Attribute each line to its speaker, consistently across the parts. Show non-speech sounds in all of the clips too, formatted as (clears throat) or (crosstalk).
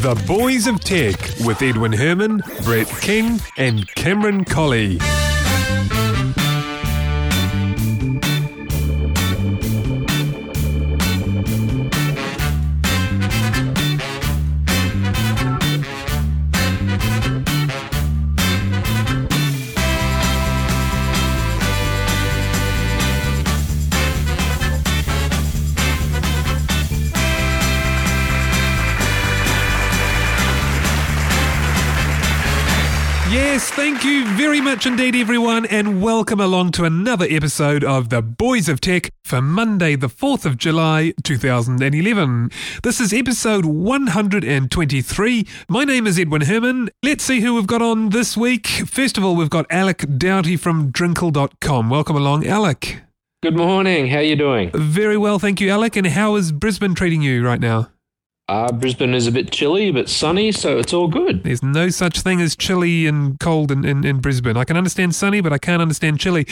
Speaker 1: The Boys of Tech with Edwin Herman, Brett King, and Cameron Colley. Thank you very much indeed, everyone, and welcome along to another episode of The Boys of Tech for Monday, the 4th of July, 2011. This is episode 123. My name is Edwin Herman. Let's see who we've got on this week. First of all, we've got Alec Doughty from Drinkle.com. Welcome along, Alec.
Speaker 2: Good morning. How are you doing?
Speaker 1: Very well, thank you, Alec. And how is Brisbane treating you right now?
Speaker 2: Uh, Brisbane is a bit chilly, but sunny, so it's all good.
Speaker 1: There's no such thing as chilly and cold in, in, in, Brisbane. I can understand sunny, but I can't understand chilly.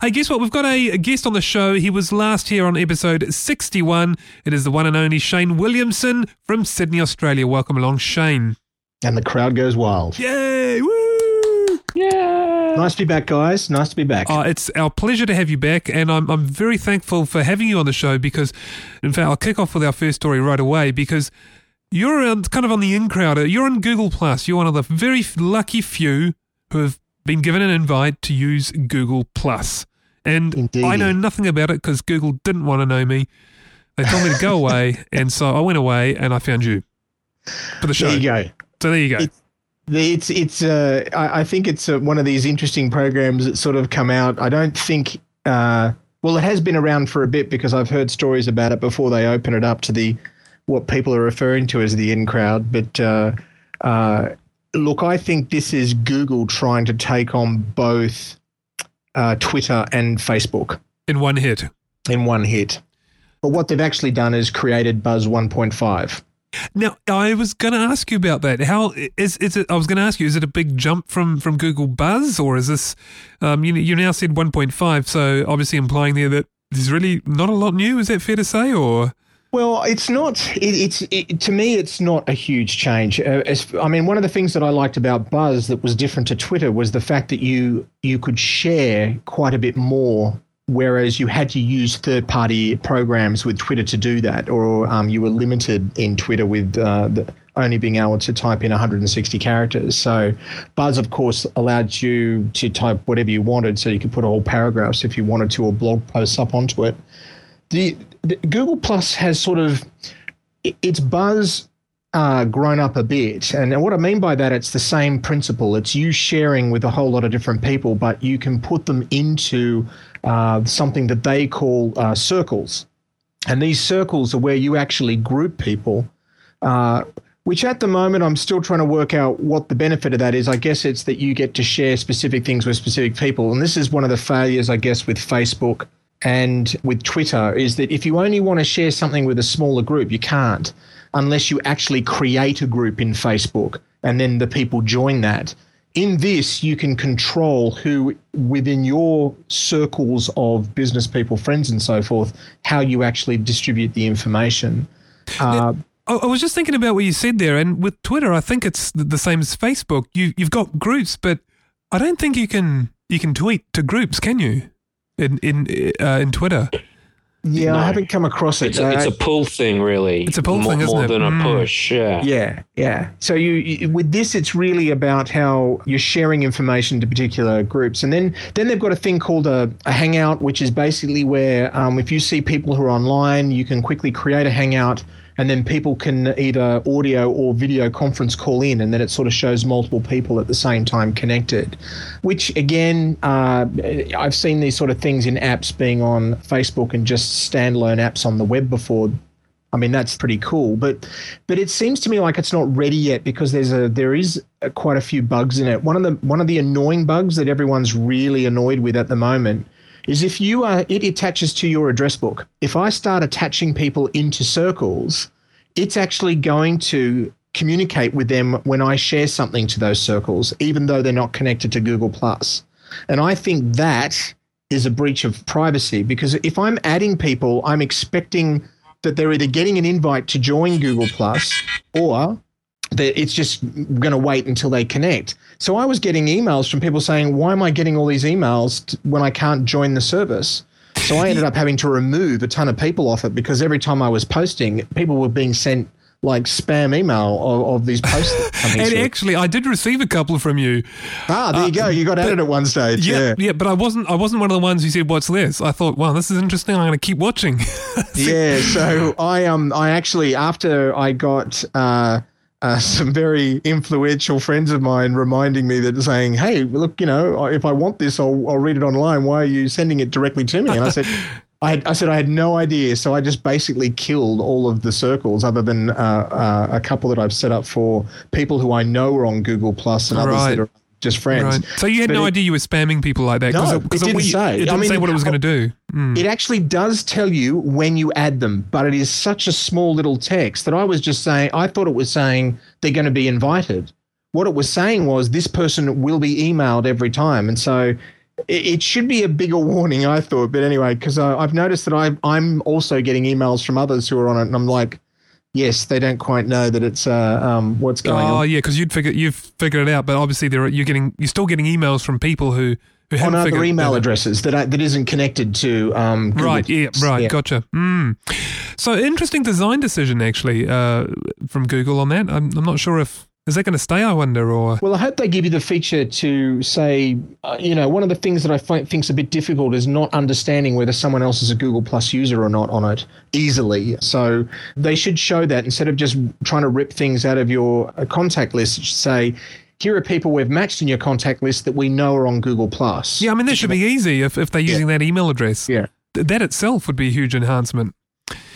Speaker 1: Hey, guess what? We've got a, a, guest on the show. He was last here on episode 61. It is the one and only Shane Williamson from Sydney, Australia. Welcome along, Shane.
Speaker 3: And the crowd goes wild.
Speaker 1: Yay! Woo!
Speaker 2: Yeah.
Speaker 3: Nice to be back, guys. Nice to be back.
Speaker 1: Uh, it's our pleasure to have you back, and I'm, I'm very thankful for having you on the show because, in fact, I'll kick off with our first story right away because you're kind of on the in crowd. You're on Google Plus. You're one of the very lucky few who have been given an invite to use Google Plus. And
Speaker 3: Indeed.
Speaker 1: I know nothing about it because Google didn't want to know me. They told me to go (laughs) away, and so I went away and I found you for the show.
Speaker 3: There you go.
Speaker 1: So there you go.
Speaker 3: It's, it's uh, I, I think it's uh, one of these interesting programs that sort of come out. I don't think. Uh, well, it has been around for a bit because I've heard stories about it before they open it up to the what people are referring to as the in crowd. But uh, uh, look, I think this is Google trying to take on both uh, Twitter and Facebook
Speaker 1: in one hit.
Speaker 3: In one hit. But what they've actually done is created Buzz 1.5.
Speaker 1: Now, I was going to ask you about that. How is is it? I was going to ask you: Is it a big jump from from Google Buzz, or is this? Um, you you now said 1.5, so obviously implying there that there's really not a lot new. Is that fair to say, or?
Speaker 3: Well, it's not. It, it's it, to me, it's not a huge change. Uh, I mean, one of the things that I liked about Buzz that was different to Twitter was the fact that you you could share quite a bit more, whereas you had to use third-party programs with Twitter to do that, or um, you were limited in Twitter with uh, the, only being able to type in 160 characters. So, Buzz, of course, allowed you to type whatever you wanted, so you could put whole paragraphs if you wanted to, or blog posts up onto it. The, the, Google Plus has sort of its buzz uh, grown up a bit, and what I mean by that, it's the same principle. It's you sharing with a whole lot of different people, but you can put them into uh, something that they call uh, circles, and these circles are where you actually group people. Uh, which at the moment I'm still trying to work out what the benefit of that is. I guess it's that you get to share specific things with specific people, and this is one of the failures, I guess, with Facebook and with Twitter is that if you only want to share something with a smaller group, you can't unless you actually create a group in Facebook and then the people join that. In this, you can control who within your circles of business people, friends, and so forth, how you actually distribute the information.
Speaker 1: Uh, I was just thinking about what you said there, and with Twitter, I think it's the same as Facebook. You you've got groups, but I don't think you can you can tweet to groups, can you? in in uh, in Twitter.
Speaker 3: Yeah, no. I haven't come across it.
Speaker 2: It's, a, it's a pull thing, really.
Speaker 1: It's a pull
Speaker 2: more,
Speaker 1: thing, isn't
Speaker 2: more
Speaker 1: it?
Speaker 2: than
Speaker 1: mm.
Speaker 2: a push. Yeah,
Speaker 3: yeah, yeah. So you, you, with this, it's really about how you're sharing information to particular groups, and then then they've got a thing called a, a hangout, which is basically where um, if you see people who are online, you can quickly create a hangout and then people can either audio or video conference call in, and then it sort of shows multiple people at the same time connected. Which again, uh, I've seen these sort of things in apps being on Facebook and just standalone apps on the web before. I mean that's pretty cool, but but it seems to me like it's not ready yet because there's a there is a, quite a few bugs in it. One of the one of the annoying bugs that everyone's really annoyed with at the moment is if you are it attaches to your address book. If I start attaching people into circles, it's actually going to communicate with them when I share something to those circles, even though they're not connected to Google Plus. And I think that is a breach of privacy because if I'm adding people, I'm expecting that they're either getting an invite to join Google Plus or that it's just going to wait until they connect. So I was getting emails from people saying, "Why am I getting all these emails when I can't join the service?" So I ended up having to remove a ton of people off it because every time I was posting, people were being sent like spam email of, of these posts. coming (laughs)
Speaker 1: and
Speaker 3: through.
Speaker 1: actually, I did receive a couple from you.
Speaker 3: ah, there you go. You got added at one stage.
Speaker 1: Yeah,
Speaker 3: Yeah.
Speaker 1: yeah, but I wasn't. I wasn't one of the ones who said, "What's this?" I thought, "Wow, this is interesting. I'm going to keep watching." (laughs)
Speaker 3: yeah so i um i actually after i got uh uh, (laughs) some very influential friends of mine reminding me that saying, "Hey, look, you know, if I want this, I'll, I'll read it online. Why are you sending it directly to me?" And I said, (laughs) "I, had, I said I had no idea." So I just basically killed all of the circles, other than uh, uh, a couple that I've set up for people who I know are on Google Plus and others
Speaker 1: Right.
Speaker 3: that are just friends.
Speaker 1: right. So you had
Speaker 3: But
Speaker 1: no
Speaker 3: it-
Speaker 1: idea you were spamming people like that.
Speaker 3: No,
Speaker 1: it,
Speaker 3: it didn't
Speaker 1: we-
Speaker 3: say.
Speaker 1: It didn't
Speaker 3: I mean,
Speaker 1: say what it was going to do. Mm.
Speaker 3: It actually does tell you when you add them, but it is such a small little text that I was just saying, I thought it was saying they're going to be invited. What it was saying was this person will be emailed every time. And so it, it should be a bigger warning, I thought. But anyway, because I've noticed that I, I'm also getting emails from others who are on it, and I'm like, yes, they don't quite know that it's uh, um, what's going
Speaker 1: Oh
Speaker 3: on.
Speaker 1: Oh yeah, because you'd figure you've figured it out, but obviously there are, you're getting you're still getting emails from people who who
Speaker 3: On
Speaker 1: haven't
Speaker 3: other
Speaker 1: figured
Speaker 3: email addresses that, I, that isn't connected to um, Google
Speaker 1: Right, yeah, right,
Speaker 3: Yeah.
Speaker 1: gotcha. Mm. So interesting design decision actually uh, from Google on that. I'm, I'm not sure if is that going to stay. I wonder, or
Speaker 3: Well, I hope they give you the feature to say, uh, you know, one of the things that I find think's a bit difficult is not understanding whether someone else is a Google Plus user or not on it easily. So they should show that instead of just trying to rip things out of your uh, contact list. Say, here are people we've matched in your contact list that we know are on Google Plus.
Speaker 1: yeah, I mean that should be easy if if they're using that email address.
Speaker 3: Yeah.
Speaker 1: Th- that itself would be a huge enhancement.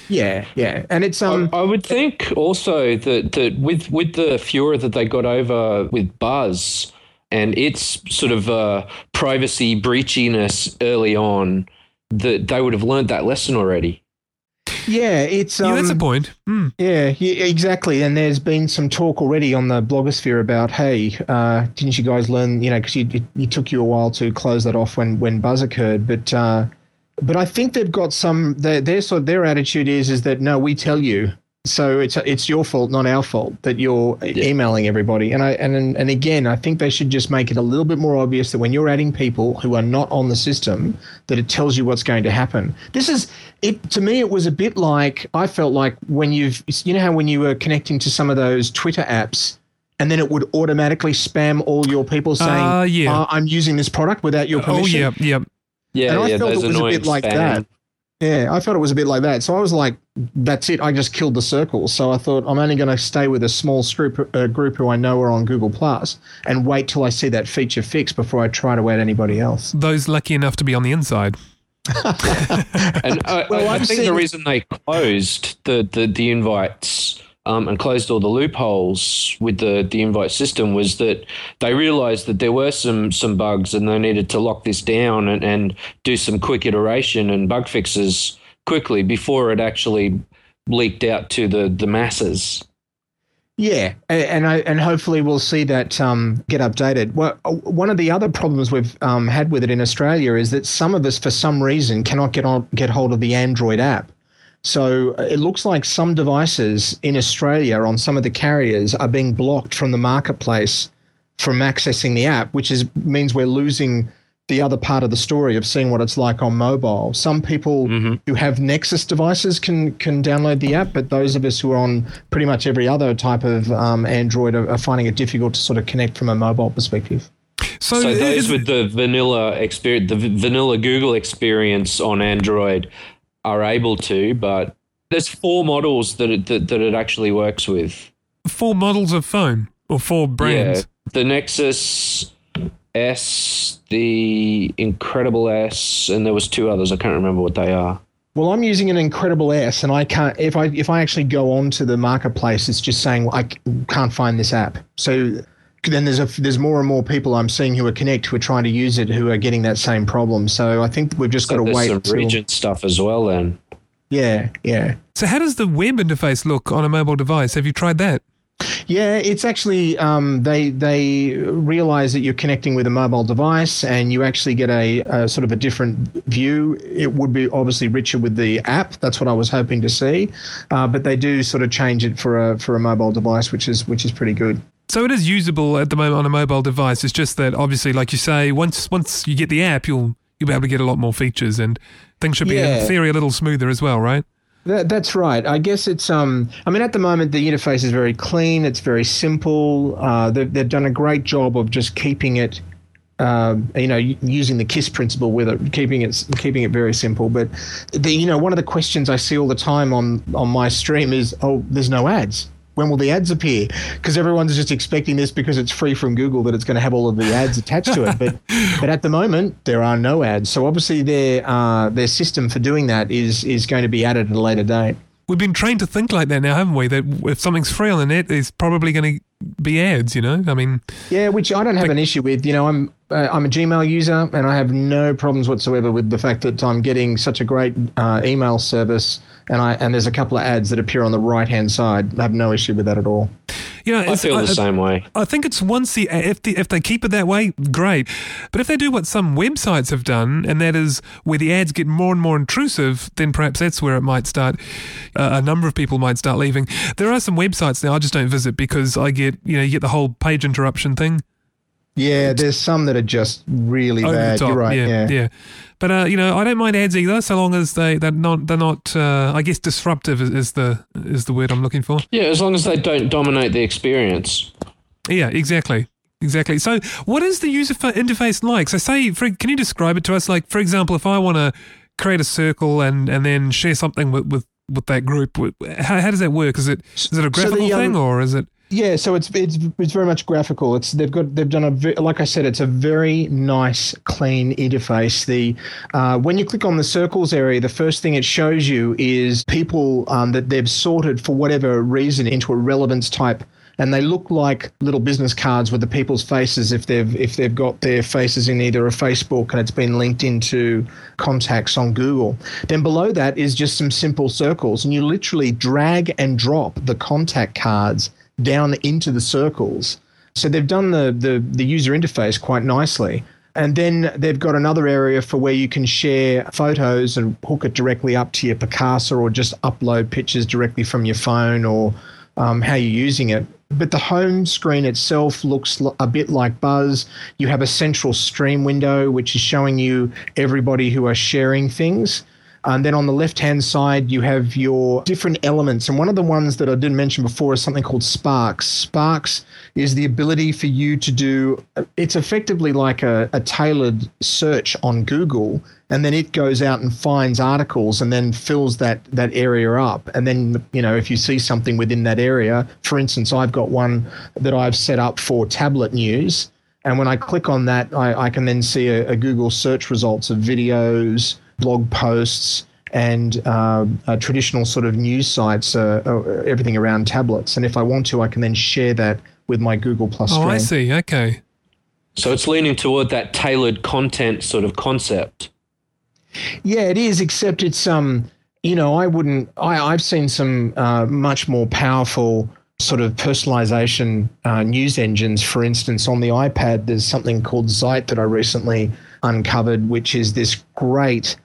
Speaker 3: Yeah, yeah, and it's um.
Speaker 2: I, I would think also that, that with with the furor that they got over with Buzz and its sort of uh, privacy breachiness early on, that they would have learned that lesson already.
Speaker 3: Yeah, it's um,
Speaker 1: yeah, that's a point. Mm.
Speaker 3: Yeah, yeah, exactly. And there's been some talk already on the blogosphere about, hey, uh, didn't you guys learn? You know, because it, it took you a while to close that off when when Buzz occurred, but uh, but I think they've got some. Their their sort their attitude is is that no, we tell you. So it's it's your fault, not our fault, that you're emailing everybody. And I and and again, I think they should just make it a little bit more obvious that when you're adding people who are not on the system, that it tells you what's going to happen. This is it to me. It was a bit like I felt like when you've you know how when you were connecting to some of those Twitter apps. And then it would automatically spam all your people saying,
Speaker 1: Ah, yeah.
Speaker 3: "Uh, "I'm using this product without your permission."
Speaker 1: Oh yeah, yeah.
Speaker 2: Yeah,
Speaker 3: And I
Speaker 2: yeah,
Speaker 3: felt
Speaker 2: those
Speaker 3: it was a bit like
Speaker 2: spam.
Speaker 3: that. Yeah, I felt it was a bit like that. So I was like, that's it. I just killed the circle. So I thought I'm only going to stay with a small group, uh, group who I know are on Google Plus and wait till I see that feature fixed before I try to add anybody else.
Speaker 1: Those lucky enough to be on the inside. (laughs)
Speaker 2: And I,
Speaker 3: Well,
Speaker 2: I, I
Speaker 3: I've
Speaker 2: think the reason they closed the, the, the invites um, and closed all the loopholes with the, the invite system was that they realized that there were some, some bugs and they needed to lock this down and, and do some quick iteration and bug fixes quickly before it actually leaked out to the, the masses.
Speaker 3: Yeah, and I and hopefully we'll see that um, get updated. Well, uh, one of the other problems we've um, had with it in Australia is that some of us, for some reason, cannot get on get hold of the Android app. So uh, it looks like some devices in Australia on some of the carriers are being blocked from the marketplace from accessing the app, which is means we're losing the other part of the story of seeing what it's like on mobile. Some people who have Nexus devices can can download the app, but those of us who are on pretty much every other type of um, Android are, are finding it difficult to sort of connect from a mobile perspective.
Speaker 1: So,
Speaker 2: So those with the vanilla experience, the v- vanilla Google experience on Android are able to, but there's four models that it, that, that it actually works with.
Speaker 1: four models of phone or four brands.
Speaker 2: Yeah, the Nexus S, the Incredible S, and there was two others. I can't remember what they are.
Speaker 3: Well, I'm using an Incredible S, and I can't. If I if I actually go onto the marketplace, it's just saying I can't find this app. So then there's a there's more and more people I'm seeing who are Connect who are trying to use it who are getting that same problem. So I think we've just
Speaker 2: So
Speaker 3: got to
Speaker 2: there's
Speaker 3: wait.
Speaker 2: some
Speaker 3: until-
Speaker 2: Regent stuff as well. Then
Speaker 3: yeah, yeah.
Speaker 1: So how does the web interface look on a mobile device? Have you tried that?
Speaker 3: Yeah, it's actually um, they they realize that you're connecting with a mobile device, and you actually get a, a, sort of a different view. It would be obviously richer with the app. That's what I was hoping to see, uh, but they do sort of change it for a for a mobile device, which is which is pretty good.
Speaker 1: So it is usable at the moment on a mobile device. It's just that obviously, like you say, once once you get the app, you'll you'll be able to get a lot more features, and things should be
Speaker 3: Yeah.
Speaker 1: in theory a little smoother as well, right?
Speaker 3: That, that's right. I guess it's. Um, I mean, at the moment, the interface is very clean. It's very simple. Uh, they've, they've done a great job of just keeping it. Uh, you know, using the KISS principle with it, keeping it keeping it very simple. But the you know one of the questions I see all the time on on my stream is, oh, there's no ads. When will the ads appear? Because everyone's just expecting this because it's free from Google that it's going to have all of the ads attached to it. But (laughs) but at the moment there are no ads. So obviously their uh, their system for doing that is is going to be added at a later date.
Speaker 1: We've been trained to think like that now, haven't we? That if something's free on the net, there's probably going to be ads. You know, I mean,
Speaker 3: Yeah, which I don't have an issue with. You know, I'm uh, I'm a Gmail user, and I have no problems whatsoever with the fact that I'm getting such a great uh, email service, and I and there's a couple of ads that appear on the right hand side. I have no issue with that at all.
Speaker 1: you know,
Speaker 2: I
Speaker 1: it's-
Speaker 2: feel the same way.
Speaker 1: I think it's once the if the, if they keep it that way, great. But if they do what some websites have done, and that is where the ads get more and more intrusive, then perhaps that's where it might start. Uh, a number of people might start leaving. There are some websites now I just don't visit because I get you know you get the whole page interruption thing.
Speaker 3: Yeah, there's some that are just really
Speaker 1: over
Speaker 3: bad.
Speaker 1: the top.
Speaker 3: You're right.
Speaker 1: yeah,
Speaker 3: Yeah.
Speaker 1: yeah. But uh, you know, I don't mind ads either, so long as they they're not they're not. Uh, I guess disruptive is, is the is the word I'm looking for.
Speaker 2: Yeah, as long as they don't dominate the experience.
Speaker 1: Yeah, exactly. Exactly. So, what is the user interface like? So, say, for, can you describe it to us? Like, for example, if I want to create a circle and, and then share something with, with, with that group, how, how does that work? Is it is it a
Speaker 3: So the,
Speaker 1: graphical
Speaker 3: um,
Speaker 1: thing or is it?
Speaker 3: Yeah, so it's it's it's very much graphical. It's they've got they've done a like I said, it's a very nice, clean interface. The uh, when you click on the circles area, the first thing it shows you is people um, that they've sorted for whatever reason into a relevance type, and they look like little business cards with the people's faces if they've if they've got their faces in either a Facebook and it's been linked into contacts on Google. Then below that is just some simple circles, and you literally drag and drop the contact cards down into the circles. So they've done the, the, the user interface quite nicely. And then they've got another area for where you can share photos and hook it directly up to your Picasa or just upload pictures directly from your phone or um, how you're using it. But the home screen itself looks a bit like Buzz. You have a central stream window, which is showing you everybody who are sharing things. And then on the left hand side, you have your different elements. And one of the ones that I didn't mention before is something called Sparks. Sparks is the ability for you to do, it's effectively like a, a tailored search on Google. And then it goes out and finds articles and then fills that, that area up. And then, you know, if you see something within that area, for instance, I've got one that I've set up for tablet news. And when I click on that, I, I can then see a, a Google search results of videos, blog posts, and uh, uh, traditional sort of news sites, uh, uh, everything around tablets. And if I want to, I can then share that with my Google Plus
Speaker 1: Oh,
Speaker 3: stream.
Speaker 1: I see. Okay.
Speaker 2: So it's leaning toward that tailored content sort of concept.
Speaker 3: Yeah, it is, except it's um, you know, I wouldn't. I I've seen some uh, much more powerful sort of personalization uh, news engines. For instance, on the iPad, there's something called Zite that I recently uncovered, which is this great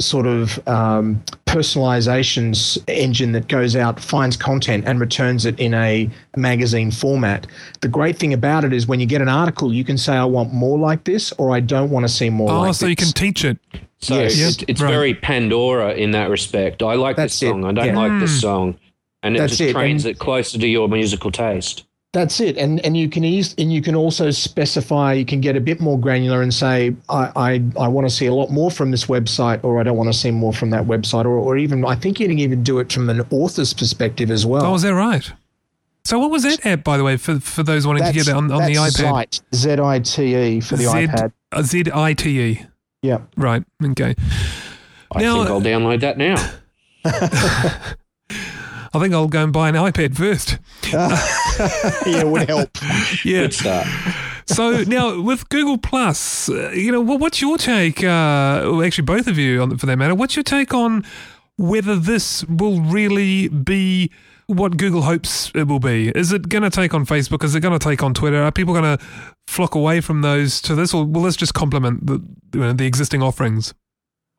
Speaker 3: sort of um, personalization s- engine that goes out, finds content, and returns it in a magazine format. The great thing about it is when you get an article, you can say, I want more like this, or I don't want to see more like this.
Speaker 1: Oh,
Speaker 3: like
Speaker 1: so
Speaker 3: this.
Speaker 1: you can teach it.
Speaker 2: So
Speaker 3: Yes.
Speaker 2: it's, it's
Speaker 1: right.
Speaker 2: very Pandora in that respect. I like
Speaker 3: That's
Speaker 2: this
Speaker 3: it,
Speaker 2: song. I don't
Speaker 3: yeah.
Speaker 2: like this song. And it
Speaker 3: That's
Speaker 2: just
Speaker 3: it,
Speaker 2: trains
Speaker 3: and-
Speaker 2: it closer to your musical taste.
Speaker 3: That's it, and and you can ease, and you can also specify. You can get a bit more granular and say, I I, I want to see a lot more from this website, or I don't want to see more from that website, or or even I think you can even do it from an author's perspective as well.
Speaker 1: Oh, is that right? So, what was that app, by the way, for for those wanting to get it on, on the iPad?
Speaker 3: Zite, Z I T E for the
Speaker 1: Z
Speaker 3: iPad.
Speaker 1: uh, Z I T E.
Speaker 3: Yeah.
Speaker 1: Right. Okay.
Speaker 2: I
Speaker 1: Now-
Speaker 2: think I'll download that now. (laughs)
Speaker 1: I think I'll go and buy an iPad first. (laughs)
Speaker 3: yeah, it would help. (laughs)
Speaker 1: Yeah.
Speaker 2: Good start.
Speaker 1: so now with Google Plus, uh, you know, what's your take? Uh, actually, both of you, on, for that matter, what's your take on whether this will really be what Google hopes it will be. Is it going to take on Facebook? Is it going to take on Twitter? Are people going to flock away from those to this, or will this just complement the you know, the existing offerings?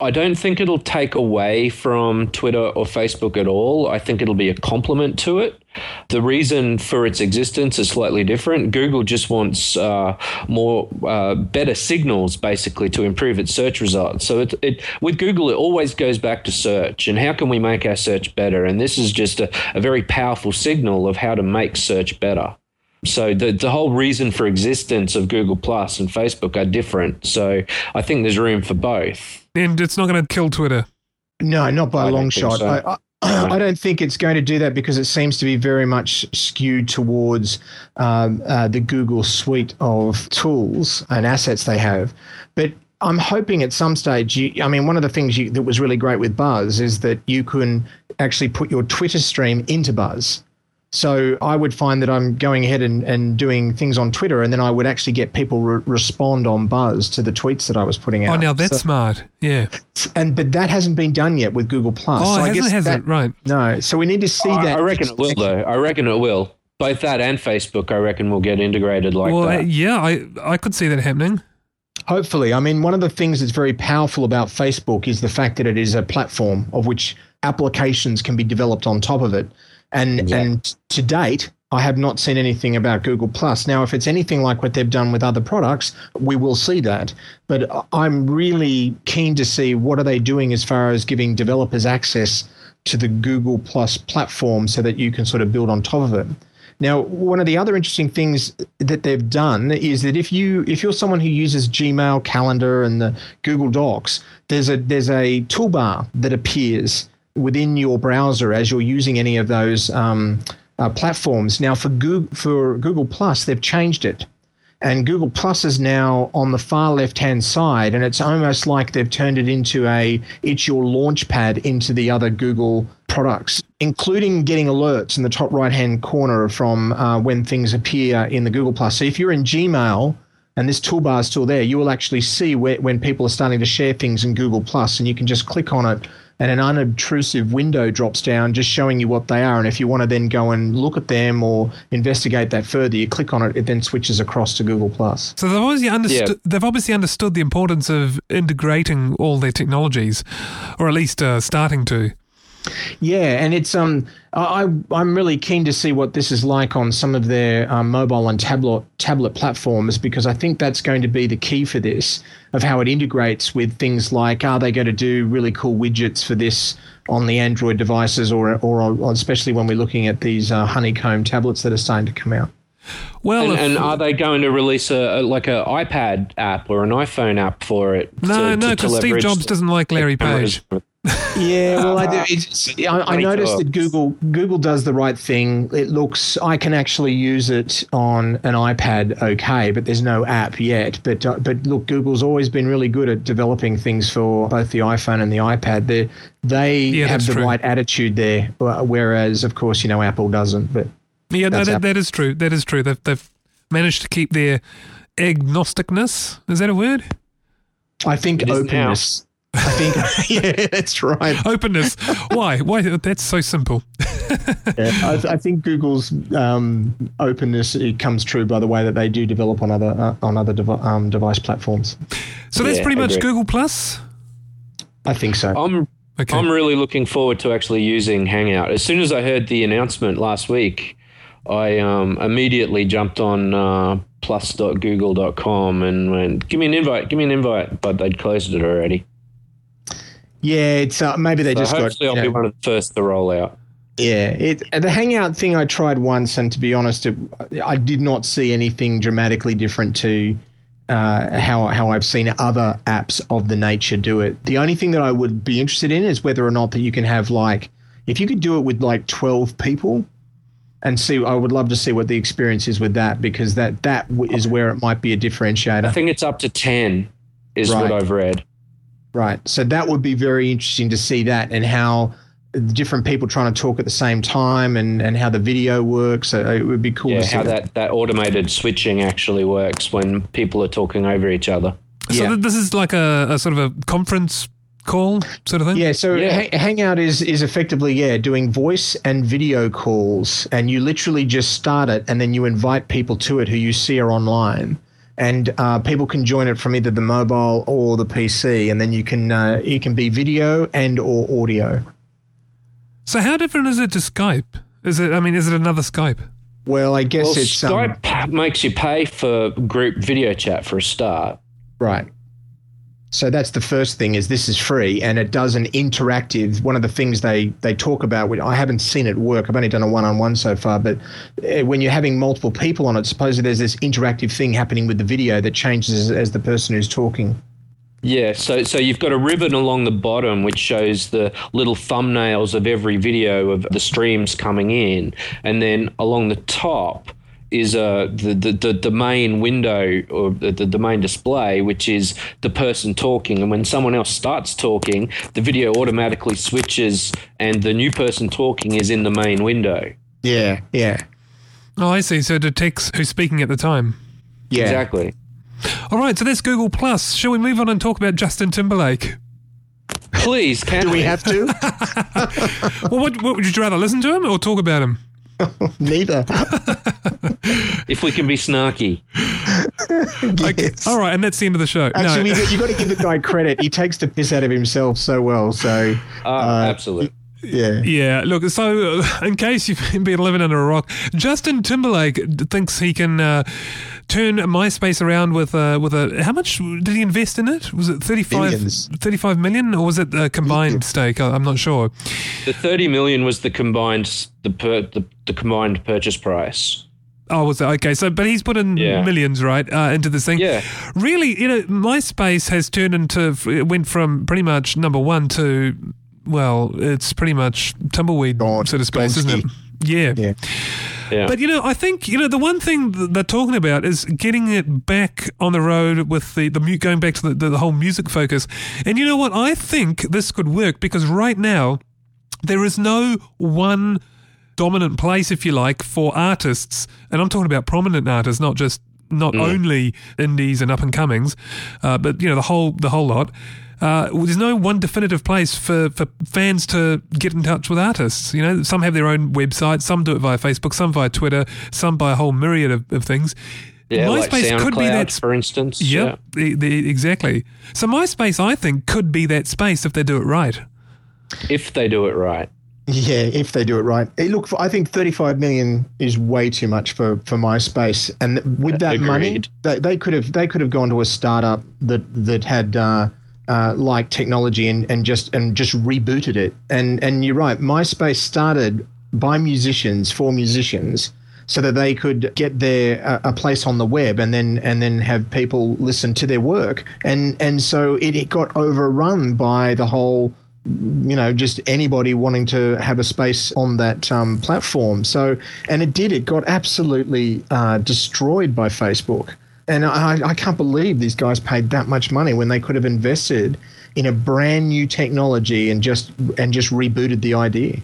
Speaker 2: I don't think it'll take away from Twitter or Facebook at all. I think it'll be a complement to it. The reason for its existence is slightly different. Google just wants uh, more, uh, better signals, basically, to improve its search results. So, it, it, with Google, it always goes back to search and how can we make our search better? And this is just a, a very powerful signal of how to make search better. So the the whole reason for existence of Google Plus and Facebook are different. So I think there's room for both.
Speaker 1: And it's not going to kill Twitter.
Speaker 3: No, not by
Speaker 2: I
Speaker 3: a long shot.
Speaker 2: so.
Speaker 3: I, I, (clears throat) I don't think it's going to do that because it seems to be very much skewed towards um, uh, the Google suite of tools and assets they have. But I'm hoping at some stage, you, I mean, one of the things you, that was really great with Buzz is that you can actually put your Twitter stream into Buzz. So I would find that I'm going ahead and, and doing things on Twitter, and then I would actually get people re- respond on Buzz to the tweets that I was putting out.
Speaker 1: Oh, now that's
Speaker 3: So-
Speaker 1: smart. Yeah. (laughs)
Speaker 3: and but that hasn't been done yet with Google Plus.
Speaker 1: Oh,
Speaker 3: So I
Speaker 1: hasn't,
Speaker 3: guess
Speaker 1: has
Speaker 3: that-
Speaker 1: Right.
Speaker 3: No, so we need to see
Speaker 2: I,
Speaker 3: that.
Speaker 2: I reckon it will, though. I reckon it will. Both that and Facebook, I reckon, will get integrated like
Speaker 1: well, uh, yeah, I I could see that happening.
Speaker 3: Hopefully, I mean, one of the things that's very powerful about Facebook is the fact that it is a platform of which applications can be developed on top of it, and
Speaker 2: Exactly.
Speaker 3: and to date. I have not seen anything about Google Plus. Now, if it's anything like what they've done with other products, we will see that. But I'm really keen to see what are they doing as far as giving developers access to the Google Plus platform so that you can sort of build on top of it. Now, one of the other interesting things that they've done is that if you if you're someone who uses Gmail, Calendar, and the Google Docs, there's a there's a toolbar that appears within your browser as you're using any of those um, uh, platforms. Now, for Google for Google Plus, they've changed it. And Google Plus is now on the far left hand side, and it's almost like they've turned it into a it's your launch pad into the other Google products, including getting alerts in the top right hand corner from uh, when things appear in the Google Plus. So if you're in Gmail and this toolbar is still there, you will actually see where, when people are starting to share things in Google Plus, and you can just click on it. And an unobtrusive window drops down, just showing you what they are. And if you want to then go and look at them or investigate that further, you click on it. It then switches across to Google Plus.
Speaker 1: So they've obviously understood.
Speaker 2: Yeah.
Speaker 1: They've obviously understood the importance of integrating all their technologies, or at least uh, starting to.
Speaker 3: Yeah, and it's um, I I- I'm really keen to see what this is like on some of their um, mobile and tablet tablet platforms because I think that's going to be the key for this of how it integrates with things like are they going to do really cool widgets for this on the Android devices or or, or especially when we're looking at these uh, honeycomb tablets that are starting to come out.
Speaker 1: Well,
Speaker 2: And,
Speaker 1: if-
Speaker 2: and are they going to release a, a like an iPad app or an iPhone app for it?
Speaker 1: no,
Speaker 2: to-
Speaker 1: no,
Speaker 2: to- to
Speaker 1: because Steve Jobs doesn't like Larry
Speaker 2: cameras?
Speaker 1: Page.
Speaker 3: Yeah, (laughs) well, I do. It's, I, I noticed that Google Google does the right thing. It looks I can actually use it on an iPad, okay, but there's no app yet. But uh, but look, Google's always been really good at developing things for both the iPhone and the iPad. They they
Speaker 1: Yeah,
Speaker 3: have the
Speaker 1: true.
Speaker 3: right attitude there, uh, whereas of course you know Apple doesn't. But
Speaker 1: Yeah, no, that, that is true. That is true. They've, they've managed to keep their agnosticness. Is that a word?
Speaker 3: I think
Speaker 2: It is now.
Speaker 3: openness. I think (laughs) yeah, that's right.
Speaker 1: Openness. Why? Why? That's so simple.
Speaker 3: Yeah, I, th- I think Google's um, openness it comes true by the way that they do develop on other uh, on other devi- um, device platforms.
Speaker 1: So that's
Speaker 2: Yeah,
Speaker 1: pretty much. Google Plus.
Speaker 3: I think so.
Speaker 2: I'm
Speaker 1: Okay.
Speaker 2: I'm really looking forward to actually using Hangout. As soon as I heard the announcement last week, I um, immediately jumped on uh, plus.google.com and went, "Give me an invite, give me an invite." But they'd closed it already.
Speaker 3: Yeah, it's uh, maybe they
Speaker 2: So
Speaker 3: just got.
Speaker 2: hopefully, I'll
Speaker 3: you
Speaker 2: be one of the first to roll out.
Speaker 3: yeah, it, the Hangout thing I tried once, and to be honest, it, I did not see anything dramatically different to uh, how how I've seen other apps of the nature do it. The only thing that I would be interested in is whether or not that you can have like if you could do it with like twelve people. And see, I would love to see what the experience is with that because that that is where it might be a differentiator.
Speaker 2: I think it's up to ten, is what I've read.
Speaker 3: Right. So that would be very interesting to see that and how different people trying to talk at the same time and, and how the video works. So it would be cool
Speaker 2: Yeah,
Speaker 3: to see
Speaker 2: how that, that automated switching actually works when people are talking over each other.
Speaker 1: So
Speaker 3: Yeah.
Speaker 1: th- this is like a, a sort of a conference call sort of thing?
Speaker 3: Yeah, so
Speaker 2: Yeah.
Speaker 3: Ha- Hangout is is effectively yeah doing voice and video calls, and you literally just start it, and then you invite people to it who you see are online, and uh, people can join it from either the mobile or the PC, and then you can uh, it can be video and or audio.
Speaker 1: So how different is it to Skype? Is it? I mean, is it another Skype?
Speaker 3: Well, I guess
Speaker 2: Well,
Speaker 3: it's um,
Speaker 2: Skype makes you pay for group video chat for a start.
Speaker 3: Right. So that's the first thing is this is free and it does an interactive one of the things they they talk about which I haven't seen it work. I've only done a one-on-one so far but uh, when you're having multiple people on it supposedly there's this interactive thing happening with the video that changes as, as the person who's talking.
Speaker 2: Yeah, so so you've got a ribbon along the bottom which shows the little thumbnails of every video of the streams coming in, and then along the top is uh, the, the, the, the main window or the, the, the main display, which is the person talking. And when someone else starts talking, the video automatically switches, and the new person talking is in the main window.
Speaker 3: yeah yeah
Speaker 1: Oh, I see. So it detects who's speaking at the time.
Speaker 3: yeah
Speaker 2: Exactly.
Speaker 1: All right, so that's Google Plus. Shall we move on and talk about Justin Timberlake?
Speaker 2: Please, can
Speaker 3: do we have to (laughs)
Speaker 1: Well, what, what would you rather listen to him or talk about him? (laughs)
Speaker 3: neither
Speaker 2: if we can be snarky.
Speaker 3: Yes.
Speaker 1: All right, and that's the end of the show.
Speaker 3: Actually,
Speaker 1: no.
Speaker 3: you, you got to give the guy credit. He takes the piss out of himself so well. So,
Speaker 2: Uh, absolutely.
Speaker 3: Yeah.
Speaker 1: Yeah, look, so uh, in case you've (laughs) been living under a rock, Justin Timberlake thinks he can uh, turn MySpace around with uh, with a. How much did he invest in it? Was it 35,
Speaker 3: Billions.
Speaker 1: 35 million or was it a combined stake? I- I'm not sure.
Speaker 2: The thirty million was the combined the per, the, the combined purchase price.
Speaker 1: Oh, was it? Okay, so, but he's put in
Speaker 2: Yeah.
Speaker 1: millions, right, uh, into this thing.
Speaker 2: Yeah.
Speaker 1: Really, you know, MySpace has turned into, it went from pretty much number one to, well, it's pretty much tumbleweed
Speaker 3: Gone.
Speaker 1: sort of space, isn't it? Yeah.
Speaker 3: Yeah.
Speaker 2: Yeah.
Speaker 1: But you know, I think you know the one thing that they're talking about is getting it back on the road with the the mu- going back to the, the, the whole music focus. And you know what? I think this could work because right now there is no one dominant place, if you like, for artists, and I'm talking about prominent artists, not just not only indies and up and comings, uh, but you know the whole the whole lot. Uh, there's no one definitive place for, for fans to get in touch with artists. You know, some have their own website, some do it via Facebook, some via Twitter, some by a whole myriad of, of things.
Speaker 2: yeah, like
Speaker 1: MySpace could be
Speaker 2: SoundCloud,
Speaker 1: that.
Speaker 2: for instance.
Speaker 1: Yep, the, the, exactly. So MySpace, I think, could be that space if they do it right.
Speaker 2: If they do it right.
Speaker 3: Yeah, if they do it right. Hey, look, I think 35 million is way too much for, for MySpace, and with that money, they, they could have they could have gone to a startup that that had uh, uh, like technology and, and just and just rebooted it. And and you're right, MySpace started by musicians for musicians, so that they could get their uh, a place on the web and then and then have people listen to their work. And and so it, it got overrun by the whole you know, just anybody wanting to have a space on that um, platform. So, and it did. It got absolutely uh, destroyed by Facebook. And I, I can't believe these guys paid that much money when they could have invested in a brand new technology and just and just rebooted the idea.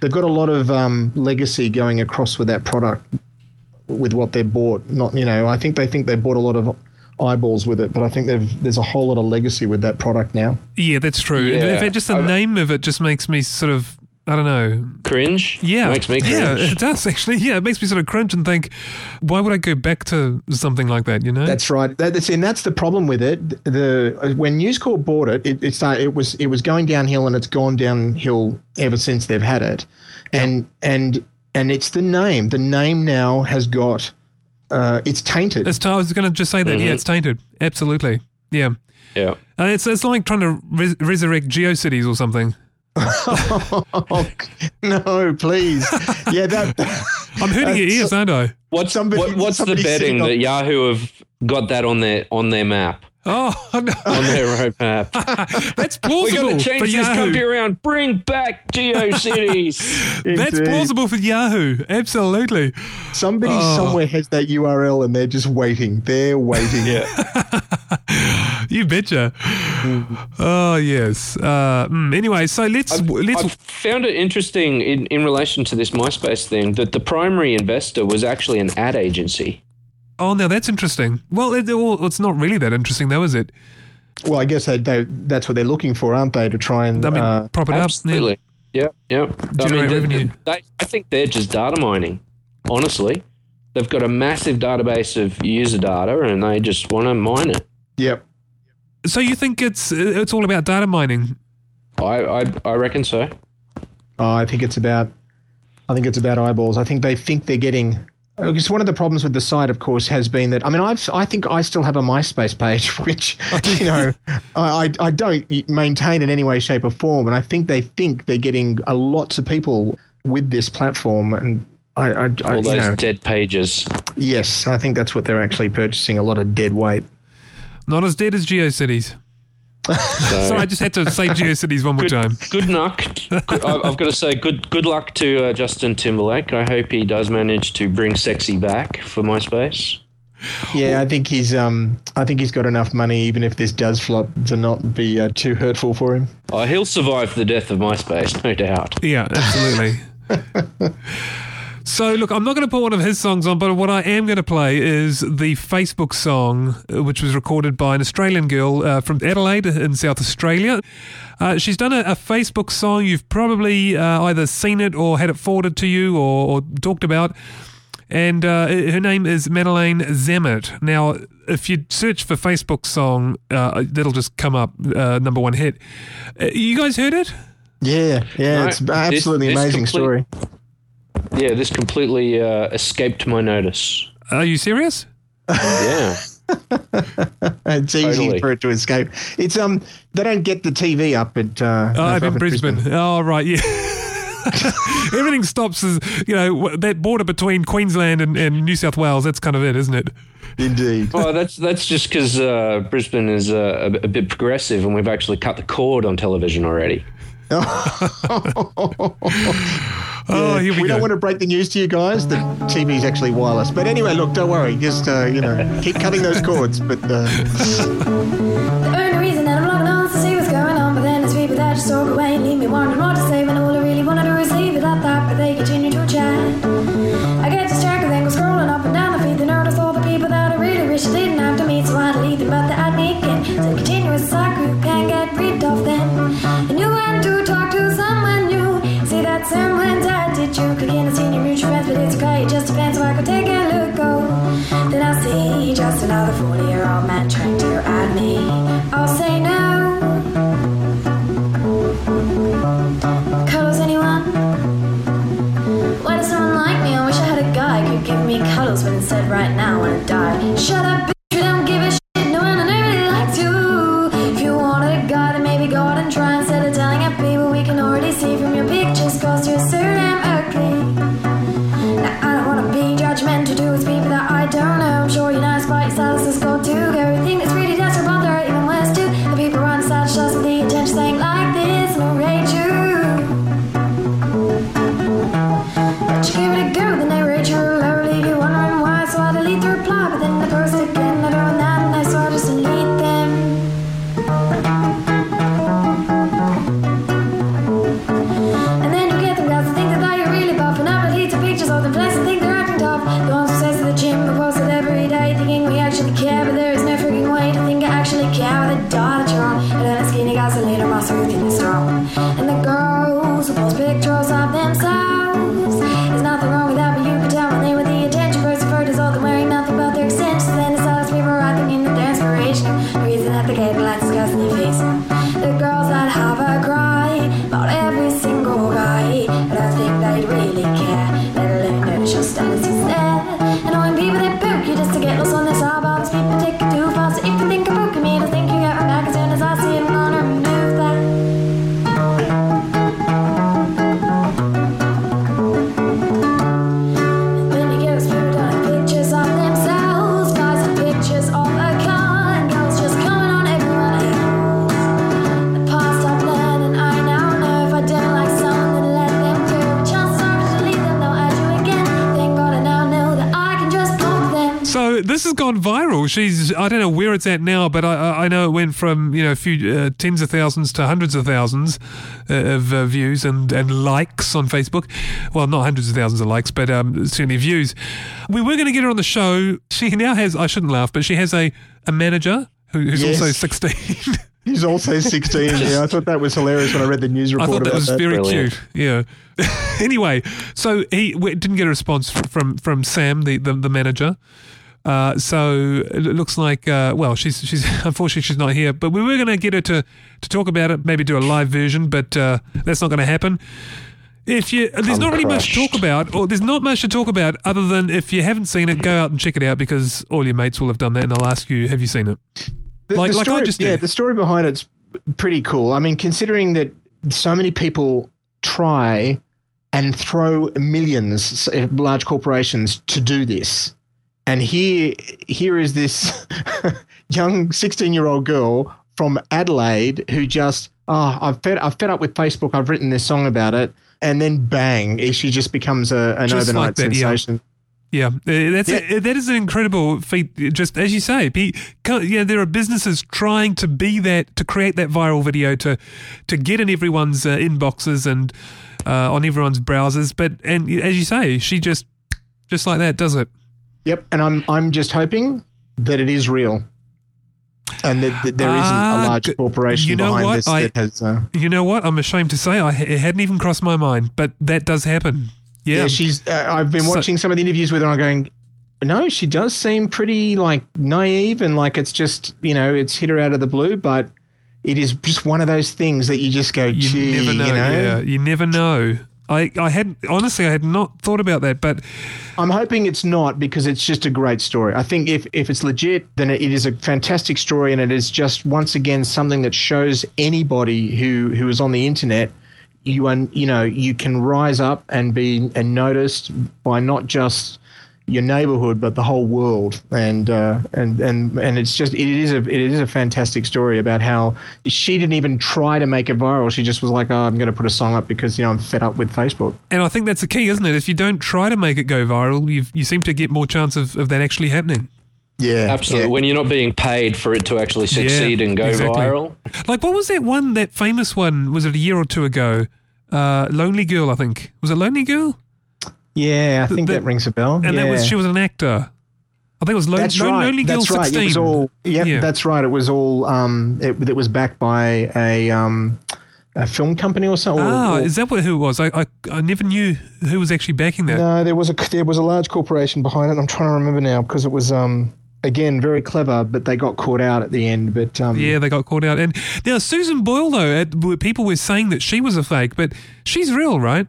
Speaker 3: They've got a lot of um, legacy going across with that product, with what they bought. Not, you know, I think they think they bought a lot of eyeballs with it, but I think they've, there's a whole lot of legacy with that product now.
Speaker 1: Yeah, that's true. And
Speaker 2: Yeah.
Speaker 1: In fact, just the
Speaker 2: I-
Speaker 1: name of it just makes me sort of, I don't know.
Speaker 2: Cringe?
Speaker 1: Yeah,
Speaker 2: Makes me
Speaker 1: yeah, it does actually. Yeah, it makes me sort of cringe and think, why would I go back to something like that? You know?
Speaker 3: That's right. That, that's, and that's the problem with it. The when News Corp bought it, it, it started, it was it was going downhill, and it's gone downhill ever since they've had it. And and and it's the name. The name now has got uh, it's tainted.
Speaker 1: It's, I was going to just say that. Yeah, it's tainted. Absolutely. Yeah.
Speaker 2: Yeah.
Speaker 1: Uh, it's it's like trying to res- resurrect GeoCities or something. (laughs)
Speaker 3: oh, no, please. Yeah, that. (laughs)
Speaker 1: I'm hurting your ears, aren't I?
Speaker 2: What's
Speaker 3: Somebody-
Speaker 2: what, what's the betting
Speaker 3: on-
Speaker 2: that Yahoo have got that on their on their map
Speaker 1: Oh (laughs) no,
Speaker 2: on their roadmap? (laughs)
Speaker 1: that's
Speaker 2: We're
Speaker 1: plausible
Speaker 2: going to change this
Speaker 1: Yahoo.
Speaker 2: country around. Bring back GeoCities. (laughs)
Speaker 1: That's plausible for Yahoo. Absolutely.
Speaker 3: Somebody
Speaker 1: Oh.
Speaker 3: somewhere has that URL, and they're just waiting. They're waiting.
Speaker 2: yeah.
Speaker 1: You betcha. Oh yes. Uh, mm, anyway, so let's let's.
Speaker 2: I found it interesting in, in relation to this MySpace thing that the primary investor was actually an ad agency.
Speaker 1: Oh, now that's interesting. Well, it, well, it's not really that interesting, though, is it?
Speaker 3: Well, I guess they, they, that's what they're looking for, aren't they? To try and
Speaker 1: I mean,
Speaker 3: uh,
Speaker 1: prop it
Speaker 2: Absolutely.
Speaker 1: up.
Speaker 2: Yeah, yeah. I
Speaker 1: Generate
Speaker 2: they-
Speaker 1: revenue.
Speaker 2: They, I think they're just data mining. Honestly, they've got a massive database of user data, and they just want to mine it.
Speaker 3: yep.
Speaker 1: So you think it's it's all about data mining?
Speaker 2: I, I, I reckon so.
Speaker 3: Oh, I think it's about, I think it's about eyeballs. I think they think they're getting. Because one of the problems with the site, of course, has been that I mean, I've I think I still have a MySpace page, (laughs) which you know I I I don't maintain in any way, shape, or form, and I think they think they're getting a lots of people with this platform, and I, I, I
Speaker 2: All
Speaker 3: you
Speaker 2: those
Speaker 3: know,
Speaker 2: dead pages.
Speaker 3: yes, I think that's what they're actually purchasing a lot of dead weight.
Speaker 1: Not as dead as GeoCities.
Speaker 2: So,
Speaker 1: Sorry, I just had to say GeoCities one more
Speaker 2: good,
Speaker 1: time.
Speaker 2: good luck. Good- I- I've got to say, good good luck to uh, Justin Timberlake. I hope he does manage to bring sexy back for MySpace.
Speaker 3: Yeah, I think he's um I think he's got enough money, even if this does flop, to not be uh, too hurtful for him.
Speaker 2: Oh, he'll survive the death of MySpace, no doubt.
Speaker 1: Yeah, absolutely. (laughs) so, look, I'm not going to put one of his songs on, but what I am going to play is the Facebook song, uh, which was recorded by an Australian girl uh, from Adelaide in South Australia. Uh, she's done a, a Facebook song. You've probably uh, either seen it or had it forwarded to you or, or talked about. And uh, her name is Madeleine Zammit. Now, if you search for Facebook song, uh, that'll just come up, uh, number one hit. Uh, you guys heard it?
Speaker 3: Yeah, yeah,
Speaker 2: No,
Speaker 3: it's
Speaker 2: this-
Speaker 3: absolutely
Speaker 2: this
Speaker 3: amazing
Speaker 2: complete-
Speaker 3: story.
Speaker 2: Yeah, this completely uh, escaped my notice.
Speaker 1: Are you serious?
Speaker 2: Yeah. (laughs)
Speaker 3: It's easy for it to escape. It's um they don't get the TV up at uh,
Speaker 1: Oh,
Speaker 3: up
Speaker 1: I'm in
Speaker 3: at
Speaker 1: Brisbane. Oh, right, yeah. (laughs) Everything stops as you know that border between Queensland and, and New South Wales. That's kind of it, isn't it?
Speaker 3: Indeed.
Speaker 2: Well, that's that's just because uh, Brisbane is uh, a, a bit progressive, and we've actually cut the cord on television already.
Speaker 1: Oh, here we,
Speaker 3: we
Speaker 1: go.
Speaker 3: don't want to break the news to you guys that TV is actually wireless. But anyway, look, don't worry. Just uh, you know, keep cutting those cords. But uh, (laughs)
Speaker 4: guys that later muscle
Speaker 1: She's I don't know where it's at now, but I I know it went from you know a few uh, tens of thousands to hundreds of thousands uh, of uh, views and and likes on Facebook. Well, not hundreds of thousands of likes, but um, certainly views. We were going to get her on the show. (laughs) She now has I shouldn't laugh, but she has a a manager who, who's
Speaker 3: Yes.
Speaker 1: also 16. (laughs)
Speaker 3: He's also 16. yeah, I thought that was hilarious when I read the news report.
Speaker 1: I thought that
Speaker 3: about
Speaker 1: was
Speaker 3: that.
Speaker 1: very
Speaker 2: Brilliant.
Speaker 1: cute. Yeah. (laughs) anyway, so he didn't get a response from from Sam, the the, the manager. Uh, so it looks like uh, well, she's she's (laughs) unfortunately she's not here, but we were going to get her to to talk about it, maybe do a live version, but uh, that's not going to happen. If you there's
Speaker 2: I'm
Speaker 1: not really much to talk about, or there's not much to talk about other than if you haven't seen it, go out and check it out because all your mates will have done that, and they'll ask you, "Have you seen it?"
Speaker 3: The-
Speaker 1: Like-
Speaker 3: the
Speaker 1: like I
Speaker 3: story,
Speaker 1: just
Speaker 3: yeah,
Speaker 1: did.
Speaker 3: the story behind it's pretty cool. I mean, considering that so many people try and throw millions, large corporations, to do this, and here, here is this (laughs) young sixteen-year-old girl from Adelaide who just, oh, I've fed, I've fed up with Facebook. I've written this song about it, and then bang, she just becomes a, an
Speaker 1: Just
Speaker 3: overnight
Speaker 1: like that, yeah.
Speaker 3: sensation.
Speaker 1: Yeah, uh, that's
Speaker 3: Yeah.
Speaker 1: A, that is an incredible feat. Just as you say, yeah, there are businesses trying to be that to create that viral video to to get in everyone's uh, inboxes and uh, on everyone's browsers. But and as you say, she just just like that does it.
Speaker 3: Yep, and I'm I'm just hoping that it is real, and that, that there isn't
Speaker 1: Ah,
Speaker 3: a large corporation
Speaker 1: you know
Speaker 3: behind
Speaker 1: what?
Speaker 3: this
Speaker 1: I-
Speaker 3: that has. Uh,
Speaker 1: You know what? I'm ashamed to say I it hadn't even crossed my mind, but that does happen. Yeah,
Speaker 3: yeah. she's. Uh, I've been
Speaker 1: So-
Speaker 3: watching some of the interviews with her. and I'm going. No, she does seem pretty like naive and like it's just you know it's hit her out of the blue, but it is just one of those things that you just go,
Speaker 1: you never know.
Speaker 3: you know.
Speaker 1: Yeah, you never know. I I had honestly I had not thought about that, but
Speaker 3: I'm hoping it's not because it's just a great story. I think if, if it's legit, then it is a fantastic story, and it is just once again something that shows anybody who, who is on the internet, you un, you know you can rise up and be and noticed by not just your neighborhood but the whole world and uh, and and and it's just it is a it is a fantastic story about how she didn't even try to make it viral she just was like oh I'm going to put a song up because you know I'm fed up with Facebook
Speaker 1: And I think that's the key, isn't it? If you don't try to make it go viral, you you seem to get more chance of, of that actually happening.
Speaker 3: yeah
Speaker 2: Absolutely.
Speaker 3: yeah.
Speaker 2: When you're not being paid for it to actually succeed and go
Speaker 1: exactly.
Speaker 2: viral.
Speaker 1: Like, what was that one, that famous one? Was it a year or two ago? Uh, Lonely Girl, I think. Was it Lonely Girl?
Speaker 3: Yeah, I think
Speaker 1: the-
Speaker 3: that rings a bell.
Speaker 1: And
Speaker 3: yeah.
Speaker 1: that was she was an actor. I think it was Lon-
Speaker 3: That's right.
Speaker 1: Lonely Girl
Speaker 3: that's right.
Speaker 1: 16.
Speaker 3: It was all. Yep,
Speaker 1: Yeah.
Speaker 3: that's right. It was all. Um, it, it was backed by a um, a film company or something.
Speaker 1: Ah,
Speaker 3: or-
Speaker 1: is that what who it was? I, I I never knew who was actually backing that.
Speaker 3: no, there was a there was a large corporation behind it. I'm trying to remember now because it was um again very clever, but they got caught out at the end. But um,
Speaker 1: Yeah, they got caught out. And now Susan Boyle, though, at, people were saying that she was a fake, but she's real, right?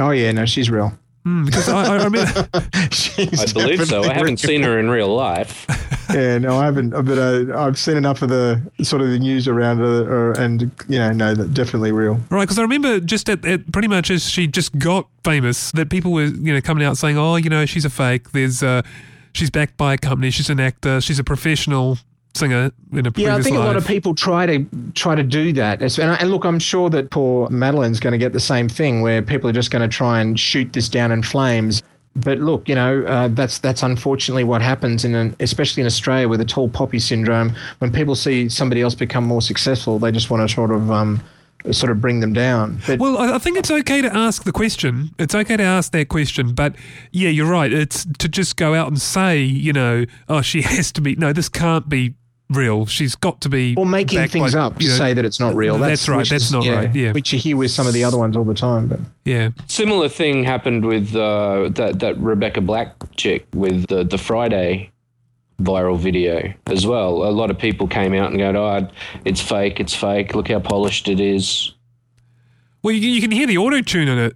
Speaker 3: Oh yeah, no, she's real.
Speaker 1: Mm, because I, I remember. (laughs)
Speaker 3: she's
Speaker 2: I believe so. I haven't
Speaker 3: real.
Speaker 2: seen her in real life. (laughs)
Speaker 3: Yeah, no, I haven't. But uh, I've seen enough of the sort of the news around her, or, and you know, no, that definitely real.
Speaker 1: Right, because I remember just at, at pretty much as she just got famous, that people were you know coming out saying, "Oh, you know, she's a fake. There's uh, she's backed by a company. She's an actor. She's a professional singer in a previous
Speaker 3: Yeah, I think
Speaker 1: life."
Speaker 3: a lot of people try to try to do that. And, and look, I'm sure that poor Madelaine's going to get the same thing, where people are just going to try and shoot this down in flames. But look, you know, uh, that's that's unfortunately what happens in, an, especially in Australia with the tall poppy syndrome. When people see somebody else become more successful, they just want to sort of um, sort of bring them down. But
Speaker 1: Well, I I think it's okay to ask the question. It's okay to ask that question, but yeah, you're right. It's to just go out and say, you know, oh, she (laughs) has to be. No, this can't be real. She's got to be.
Speaker 3: or making things
Speaker 1: by,
Speaker 3: up
Speaker 1: you
Speaker 3: to
Speaker 1: know,
Speaker 3: say that it's not real.
Speaker 1: That's right,
Speaker 3: which
Speaker 1: that's not right, yeah.
Speaker 3: which you hear with some of the other ones all the time. But
Speaker 1: Yeah.
Speaker 2: Similar thing happened with uh, that that Rebecca Black chick with the the Friday viral video as well. A lot of people came out and go, "Oh, it's fake. It's fake. Look how polished it is."
Speaker 1: Well, you, you can hear the auto tune in it.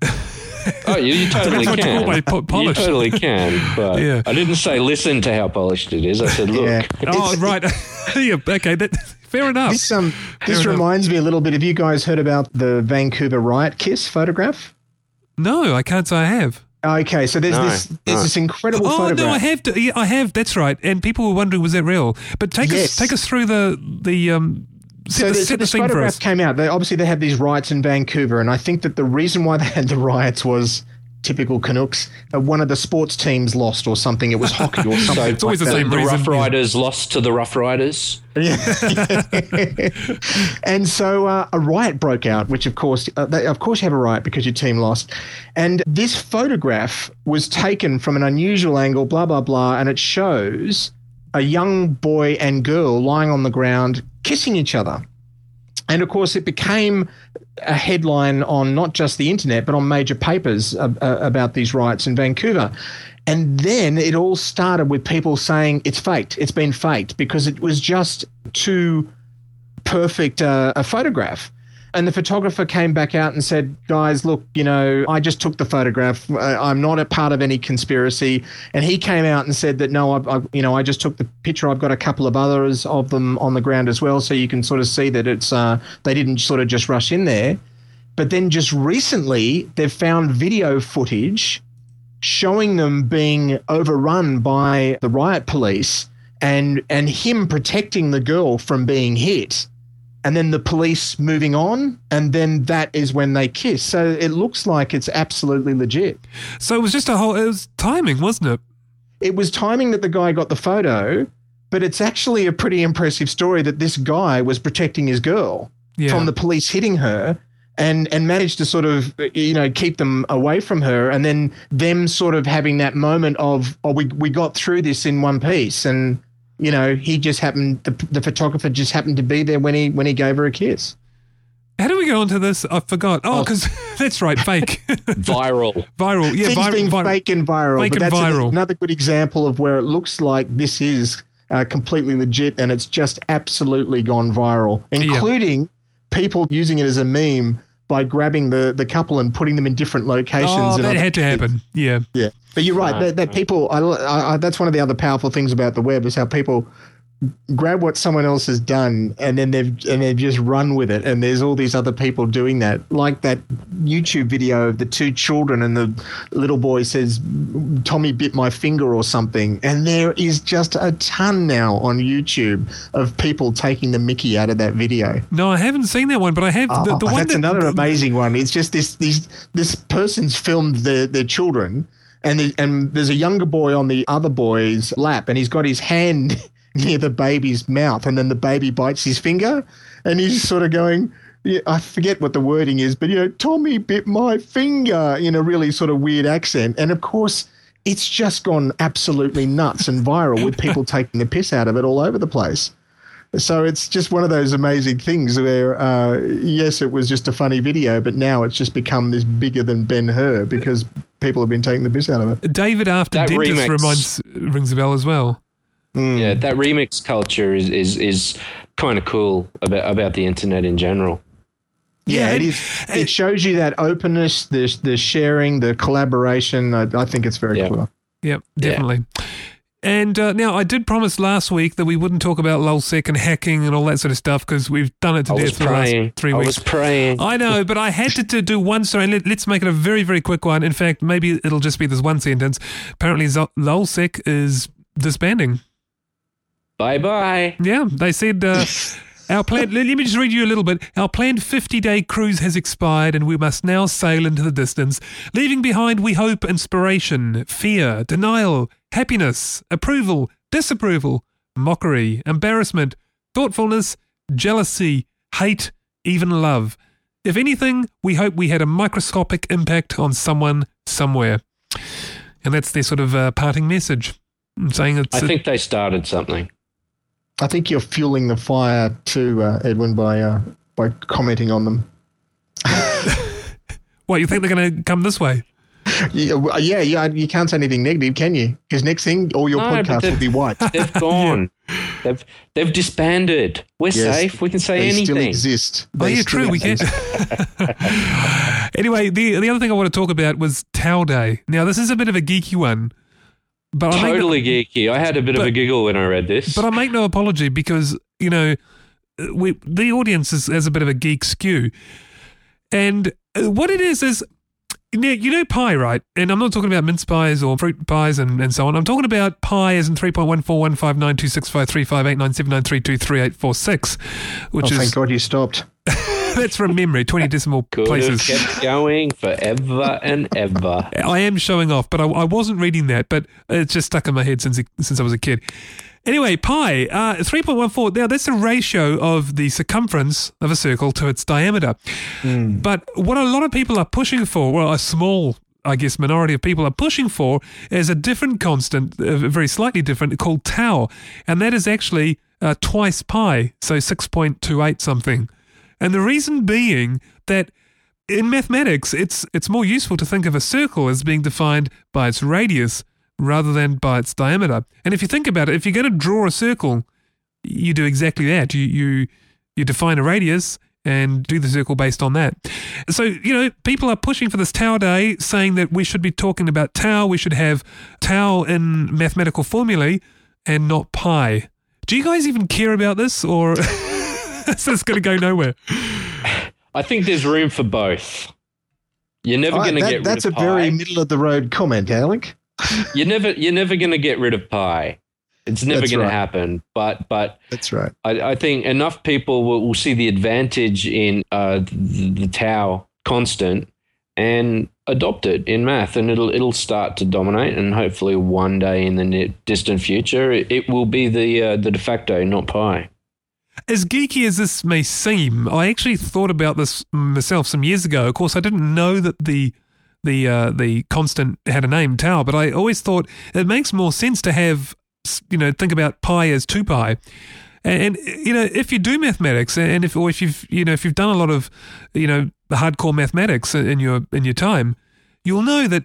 Speaker 2: Oh, you, you (laughs) totally
Speaker 1: That's you
Speaker 2: can.
Speaker 1: call by po-
Speaker 2: you totally can. But (laughs)
Speaker 1: Yeah.
Speaker 2: I didn't say listen to how polished it is. I said look.
Speaker 3: yeah,
Speaker 1: oh, right. (laughs) (laughs) yeah. Okay. That, (laughs) fair enough.
Speaker 3: This um this
Speaker 1: Fair enough.
Speaker 3: reminds me a little bit. Have you guys heard about the Vancouver riot kiss photograph?
Speaker 1: no, I can't say I have.
Speaker 3: Okay, so there's
Speaker 2: No,
Speaker 3: this there's
Speaker 2: no.
Speaker 3: this incredible
Speaker 1: Oh
Speaker 3: photograph.
Speaker 1: no, I have. To, yeah, I have. That's right. And people were wondering, was that real? But take us, take us through the the um.
Speaker 3: So
Speaker 1: the,
Speaker 3: the, so this photograph came out. They, obviously, they had these riots in Vancouver, and I think that the reason why they had the riots was typical Canucks. Uh, one of the sports teams lost, or something. It was hockey or (laughs) something.
Speaker 1: It's always
Speaker 3: like
Speaker 1: the
Speaker 3: that.
Speaker 1: same
Speaker 2: The
Speaker 1: reason,
Speaker 2: Rough
Speaker 1: yeah.
Speaker 2: Riders lost to the Rough Riders. (laughs)
Speaker 3: and so uh, a riot broke out, which of course, uh, they, of course, you have a riot because your team lost. And this photograph was taken from an unusual angle, blah blah blah, and it shows a young boy and girl lying on the ground kissing each other. And of course, it became a headline on not just the internet, but on major papers uh, uh, about these riots in Vancouver. And then it all started with people saying it's faked, it's been faked, because it was just too perfect uh, a photograph. And the photographer came back out and said, "Guys, look, you know, I just took the photograph. I'm not a part of any conspiracy." And he came out and said that no, I, I, you know, I just took the picture. I've got a couple of others of them on the ground as well, so you can sort of see that it's uh, they didn't sort of just rush in there. But then just recently, they've found video footage showing them being overrun by the riot police and and him protecting the girl from being hit and then the police moving on, and then that is when they kiss. So it looks like it's absolutely legit.
Speaker 1: So it was just a whole. It was timing, wasn't it?
Speaker 3: It was timing that the guy got the photo, but it's actually a pretty impressive story that this guy was protecting his girl
Speaker 1: Yeah.
Speaker 3: from the police hitting her. And, and managed to sort of you know keep them away from her and then them sort of having that moment of oh we, we got through this in one piece and you know he just happened the, the photographer just happened to be there when he when he gave her a kiss
Speaker 1: How do we go onto this? I forgot. Oh,
Speaker 3: Oh.
Speaker 1: because (laughs) that's right, fake, (laughs)
Speaker 2: Viral.
Speaker 1: viral. Yeah,
Speaker 3: things being
Speaker 1: viral.
Speaker 3: fake and viral.
Speaker 1: Fake
Speaker 3: but
Speaker 1: and
Speaker 3: that's an-
Speaker 1: viral.
Speaker 3: another good example of where it looks like this is uh, completely legit and it's just absolutely gone viral, including people using it as a meme by grabbing the, the couple and putting them in different locations.
Speaker 1: Oh, that had to happen. Yeah.
Speaker 3: Yeah, but you're right. That, that people, I, I, that's one of the other powerful things about the web is how people grab what someone else has done and then they've and they've just run with it. And there's all these other people doing that, like that YouTube video of the two children and the little boy says, "Tommy bit my finger" or something. And there is just a ton now on YouTube of people taking the Mickey out of that video.
Speaker 1: No, I haven't seen that one, but I have oh, the,
Speaker 3: Oh,
Speaker 1: the one
Speaker 3: that's
Speaker 1: that,
Speaker 3: another amazing one. It's just this these this person's filmed their their children, and the, and there's a younger boy on the other boy's lap, and he's got his hand (laughs) near the baby's mouth, and then the baby bites his finger, and he's sort of going. Yeah, I forget what the wording is, but you know, Tommy bit my finger in a really sort of weird accent, and of course. It's just gone absolutely nuts and viral with people (laughs) taking the piss out of it all over the place. So it's just one of those amazing things where, uh, yes, it was just a funny video, but now it's just become this bigger than Ben Hur because people have been taking the piss out of it.
Speaker 1: David after
Speaker 2: That
Speaker 1: dentist
Speaker 2: remix-
Speaker 1: reminds rings a bell as well.
Speaker 2: Yeah, that remix culture is is, is kind of cool about about the internet in general.
Speaker 3: Yeah,
Speaker 1: Yeah,
Speaker 3: it
Speaker 1: and-
Speaker 3: It shows you that openness, the the sharing, the collaboration. I, I think it's very
Speaker 2: Yeah.
Speaker 3: clever.
Speaker 1: Yep, definitely. And uh, now I did promise last week that we wouldn't talk about LulzSec and hacking and all that sort of stuff because we've done it to
Speaker 2: I
Speaker 1: death for the last three
Speaker 2: I
Speaker 1: weeks.
Speaker 2: I was praying.
Speaker 1: I know, but I had to, to do one story. Let, let's make it a very, very quick one. In fact, maybe it'll just be this one sentence. Apparently, LulzSec is disbanding.
Speaker 2: Bye bye.
Speaker 1: Yeah, they said uh, (laughs) our plan. Let me just read you a little bit. Our planned 50-day cruise has expired, and we must now sail into the distance, leaving behind, we hope, inspiration, fear, denial, happiness, approval, disapproval, mockery, embarrassment, thoughtfulness, jealousy, hate, even love. If anything, we hope we had a microscopic impact on someone somewhere. And that's their sort of uh, parting message, saying it's.
Speaker 2: I think they started something.
Speaker 3: I think you're fueling the fire too, uh, Edwin, by uh, by commenting on them. (laughs)
Speaker 1: what you think they're going to come this way?
Speaker 3: Yeah, yeah, yeah. You can't say anything negative, can you? Because next thing, all your
Speaker 2: No, but
Speaker 3: podcast
Speaker 2: the-
Speaker 3: will be white.
Speaker 2: They've (laughs) gone. They've they've disbanded. We're
Speaker 3: Yes,
Speaker 2: safe. We can say
Speaker 3: they still
Speaker 2: anything.
Speaker 3: exist.
Speaker 1: Oh,
Speaker 3: They
Speaker 1: yeah,
Speaker 3: still
Speaker 1: true. We can. (laughs) anyway, the the other thing I want to talk about was Tau Day. Now, this is a bit of a geeky one, but I make no,
Speaker 2: Totally geeky. I had a bit of a giggle when I read this.
Speaker 1: but I make no apology because you know we the audience is, has a bit of a geek skew, and uh, what it is is. You know, you know pie, right? And I'm not talking about mince pies or fruit pies and, and so on. I'm talking about pi as in 3.141592653589793233846, which
Speaker 3: Oh,
Speaker 1: is
Speaker 3: thank God you stopped. (laughs) (laughs)
Speaker 1: that's from memory, 20 decimal
Speaker 2: Could
Speaker 1: places.
Speaker 2: have kept going forever and ever.
Speaker 1: I am showing off, but I, I wasn't reading that, but it's just stuck in my head since since I was a kid. Anyway, pi, uh, 3.14. Now, that's the ratio of the circumference of a circle to its diameter. But what a lot of people are pushing for, well, a small I guess, minority of people are pushing for is a different constant, uh, very slightly different, called tau. And that is actually uh, twice pi, so 6.28 something. And the reason being that in mathematics, it's, it's more useful to think of a circle as being defined by its radius rather than by its diameter. And if you think about it, if you're going to draw a circle, you do exactly that. You, you, you define a radius and do the circle based on that. So, you know, people are pushing for this Tau Day, saying that we should be talking about Tau, we should have Tau in mathematical formulae and not pi. Do you guys even care about this or (laughs) (laughs) is this going to go nowhere?
Speaker 2: I think there's room for both. You're never going to
Speaker 3: that-
Speaker 2: get
Speaker 3: that's
Speaker 2: rid of pi.
Speaker 3: That's a
Speaker 2: of
Speaker 3: very middle of the road comment, Alec.
Speaker 2: You're never you're never going to get rid of pi. It's never going
Speaker 3: right.
Speaker 2: to happen. But but
Speaker 3: That's right.
Speaker 2: I, I think enough people will, will see the advantage in uh, the, the tau constant and adopt it in math, and it'll it'll start to dominate. And hopefully, one day in the near, distant future, it, it will be the uh, the de facto, not pi.
Speaker 1: As geeky as this may seem, I actually thought about this myself some years ago. Of course, I didn't know that the the uh, the constant had a name, tau, but I always thought it makes more sense to have you know think about pi as two pi. And, and you know, if you do mathematics, and if or if you've you know if you've done a lot of you know hardcore mathematics in your in your time, you'll know that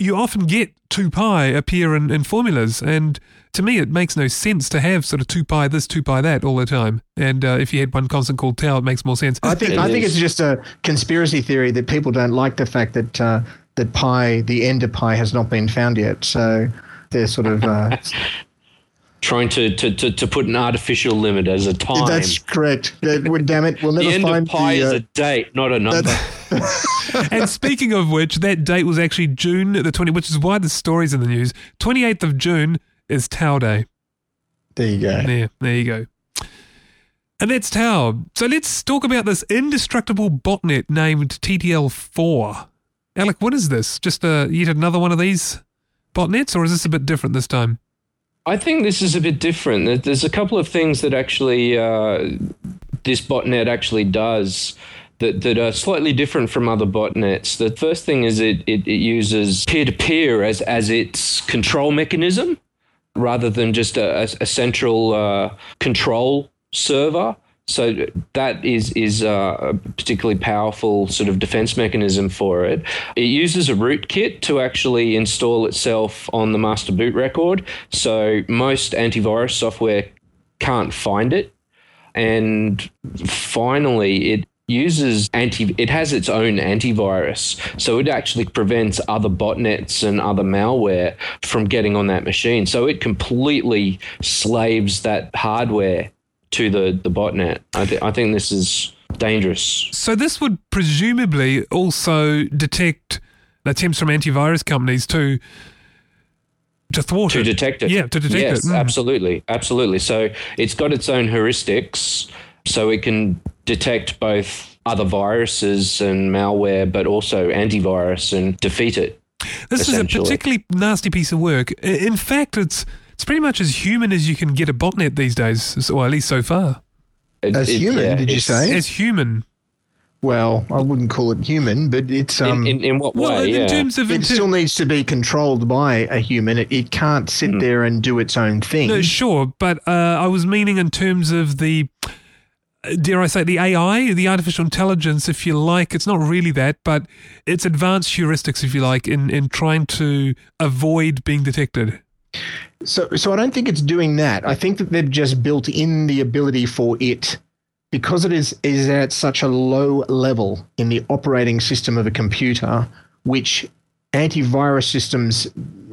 Speaker 1: you often get 2 pi appear in, in formulas. And to me, it makes no sense to have sort of 2 pi this, 2 pi that all the time. And uh, if you had one constant called tau, it makes more sense.
Speaker 3: I think
Speaker 2: It
Speaker 3: I think it's just a conspiracy theory that people don't like the fact that uh, that pi, the end of pi, has not been found yet. So they're sort of uh, (laughs)
Speaker 2: Trying to, to, to, to put an artificial limit as a time.
Speaker 3: that's correct. That- well, damn it, we'll
Speaker 2: the end
Speaker 3: find
Speaker 2: of pi
Speaker 3: the,
Speaker 2: is
Speaker 3: uh,
Speaker 2: a date, not a number. (laughs) (laughs)
Speaker 1: and speaking of which, that date was actually June the 20, which is why the story's in the news. 28th of June is Tau Day.
Speaker 3: there you go.
Speaker 1: There, there you go. And that's Tau. So let's talk about this indestructible botnet named TDL-4. Alec, what is this? Just uh, yet another one of these botnets, or is this a bit different this time?
Speaker 2: I think this is a bit different. There's a couple of things that actually uh, this botnet actually does that, that are slightly different from other botnets. The first thing is it, it, it uses peer to peer as as its control mechanism rather than just a, a, central uh, control server. So that is is uh, a particularly powerful sort of defense mechanism for it. It uses a rootkit to actually install itself on the master boot record. So most antivirus software can't find it. And finally, it uses anti it has its own antivirus. So it actually prevents other botnets and other malware from getting on that machine. So it completely slaves that hardware to the the botnet. I, th- I think this is dangerous.
Speaker 1: So this would presumably also detect attempts from antivirus companies to to thwart
Speaker 2: to
Speaker 1: it.
Speaker 2: detect it.
Speaker 1: Yeah, to detect
Speaker 2: yes
Speaker 1: it. Mm.
Speaker 2: absolutely. Absolutely. So it's got its own heuristics so it can detect both other viruses and malware but also antivirus and defeat it
Speaker 1: This is a particularly nasty piece of work. In fact, it's it's pretty much as human as you can get a botnet these days, or at least so far.
Speaker 2: It-
Speaker 3: As
Speaker 2: it-
Speaker 3: human,
Speaker 2: yeah,
Speaker 3: did you say?
Speaker 1: As human.
Speaker 3: Well, I wouldn't call it human, but it's um,
Speaker 2: in, in, in what
Speaker 1: Well,
Speaker 2: way
Speaker 1: in
Speaker 2: yeah
Speaker 1: terms of
Speaker 3: it
Speaker 1: ter-
Speaker 3: still needs to be controlled by a human. It, it can't sit there and do its own thing.
Speaker 1: No, sure, but uh, I was meaning in terms of the, dare I say, the AI, the artificial intelligence, if you like. It's not really that, but it's advanced heuristics, if you like, in, in trying to avoid being detected.
Speaker 3: So, so I don't think it's doing that. I think that they've just built in the ability for it, because it is is at such a low level in the operating system of a computer, which antivirus systems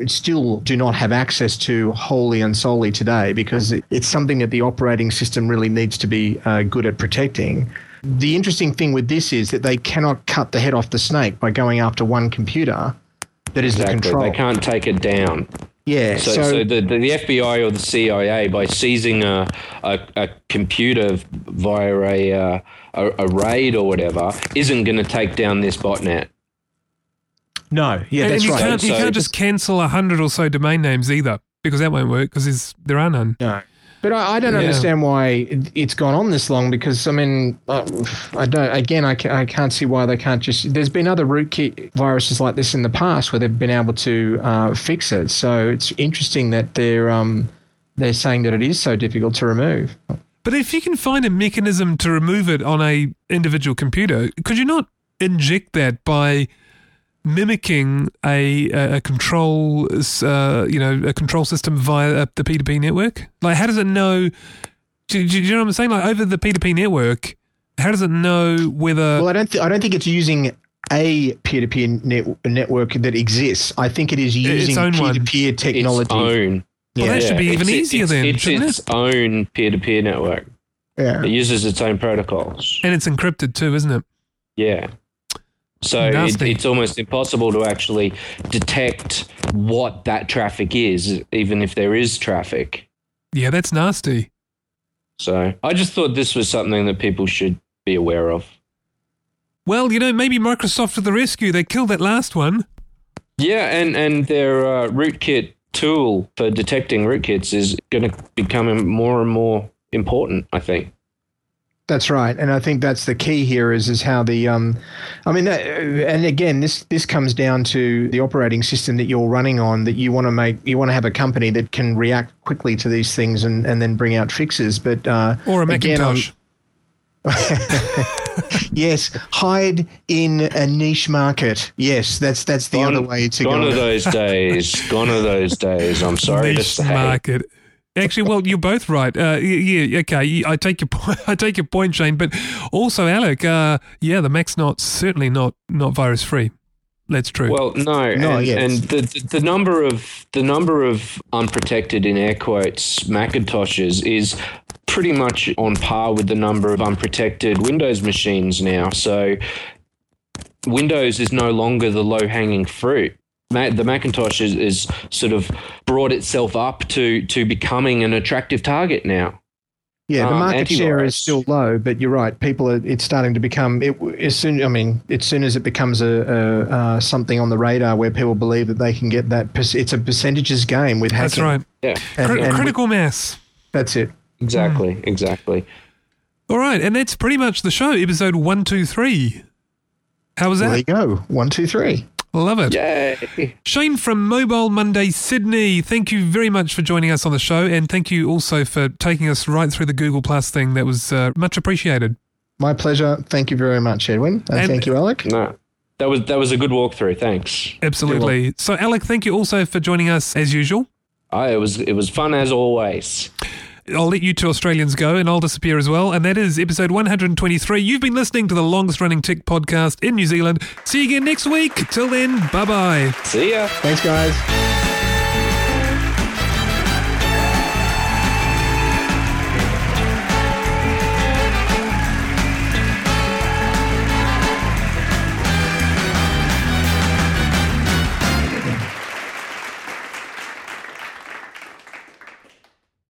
Speaker 3: still do not have access to wholly and solely today, because it's something that the operating system really needs to be uh, good at protecting. The interesting thing with this is that they cannot cut the head off the snake by going after one computer that is the control.
Speaker 2: they can't take it down
Speaker 3: Yeah,
Speaker 2: so, so, the, the, the FBI or the CIA, by seizing a, a, a computer via a, uh, a, a raid or whatever, isn't going to take down this botnet.
Speaker 3: No, yeah,
Speaker 1: and
Speaker 3: that's
Speaker 1: you
Speaker 3: right.
Speaker 1: can't, you
Speaker 2: So-
Speaker 1: can't just cancel a hundred or so domain names either, because that won't work, because there are none.
Speaker 3: No. But I, I don't
Speaker 1: Yeah.
Speaker 3: understand why it- it's gone on this long because I mean uh, I don't again I, I can't see why they can't just there's been other rootkit viruses like this in the past where they've been able to uh, fix it so it's interesting that they're um, they're saying that it is so difficult to remove.
Speaker 1: But if you can find a mechanism to remove it on a individual computer, could you not inject that by mimicking a a, a control uh, you know a control system via uh, the P2P network? Like, how does it know? Do, do you know what I'm saying? Like over the P2P network, how does it know whether?
Speaker 3: Well, I don't th- I don't think it's using a peer-to-peer net- network that exists. I think it is using
Speaker 1: own
Speaker 3: peer-to-peer technology.
Speaker 2: Its own.
Speaker 1: Well, that should be even
Speaker 2: it's-
Speaker 1: easier
Speaker 2: it's,
Speaker 1: then,
Speaker 2: It's
Speaker 1: shouldn't
Speaker 2: its own peer-to-peer network.
Speaker 3: Yeah.
Speaker 2: It uses its own protocols.
Speaker 1: and it's encrypted too, isn't it?
Speaker 2: Yeah. So it, it's almost impossible to actually detect what that traffic is, even if there is traffic.
Speaker 1: Yeah, that's nasty.
Speaker 2: So I just thought this was something that people should be aware of.
Speaker 1: Well, you know, maybe Microsoft to the rescue. They killed that last one.
Speaker 2: Yeah, and and their uh, rootkit tool for detecting rootkits is going to become more and more important. I think.
Speaker 3: That's right, and I think that's the key here is is how the um, I mean, that, and again, this this comes down to the operating system that you're running on. That you want to make, you want to have a company that can react quickly to these things and and then bring out fixes. But uh,
Speaker 1: Or a
Speaker 3: again,
Speaker 1: Macintosh. (laughs)
Speaker 3: yes, hide in a niche market. Yes, that's that's the
Speaker 2: Gone-
Speaker 3: other way to
Speaker 2: Gone
Speaker 3: go.
Speaker 2: Gone are those days. (laughs) Gone are those days. I'm sorry to
Speaker 1: niche
Speaker 2: say.
Speaker 1: market. Actually, well, you're both right. Uh, y- yeah, okay. I take your (laughs) point. I take your point, Shane. But also, Alec. Uh, yeah, the Mac's not certainly not not virus free. That's true.
Speaker 2: Well, no,
Speaker 3: No,
Speaker 2: and,
Speaker 3: yes.
Speaker 2: and the, the the number of the number of unprotected in air quotes Macintoshes is pretty much on par with the number of unprotected Windows machines now. So Windows is no longer the low hanging fruit. Ma- The Macintosh is, is sort of brought itself up to to becoming an attractive target now.
Speaker 3: Yeah, the
Speaker 2: um,
Speaker 3: market share is still low, but you're right. People are. It's starting to become. It, as soon. I mean, as soon as it becomes a, a uh, something on the radar where people believe that they can get that. It's a percentages game with hacking.
Speaker 1: that's right.
Speaker 2: Yeah,
Speaker 3: And-
Speaker 1: Cri-
Speaker 3: and
Speaker 1: critical mass.
Speaker 3: That's it.
Speaker 2: exactly,
Speaker 3: Hmm.
Speaker 2: exactly.
Speaker 1: All right, and that's pretty much the show. Episode one, two, three. How was that?
Speaker 3: There you go. One, two, three.
Speaker 1: Love it.
Speaker 2: Yay!
Speaker 1: Shane from Mobile Monday Sydney, thank you very much for joining us on the show, and thank you also for taking us right through the Google Plus thing. That was uh, much appreciated.
Speaker 3: My pleasure. Thank you very much, Edwin. And,
Speaker 1: And-
Speaker 3: thank you, Alec.
Speaker 2: No, that was that was a good walkthrough. Thanks.
Speaker 1: Absolutely. So, Alec, thank you also for joining us as usual.
Speaker 2: Oh, it was it was fun as always.
Speaker 1: I'll let you two Australians go and I'll disappear as well. And that is episode 123. You've been listening to the longest running tech podcast in New Zealand. See you again next week. Till then, bye bye.
Speaker 2: See ya.
Speaker 3: Thanks, guys.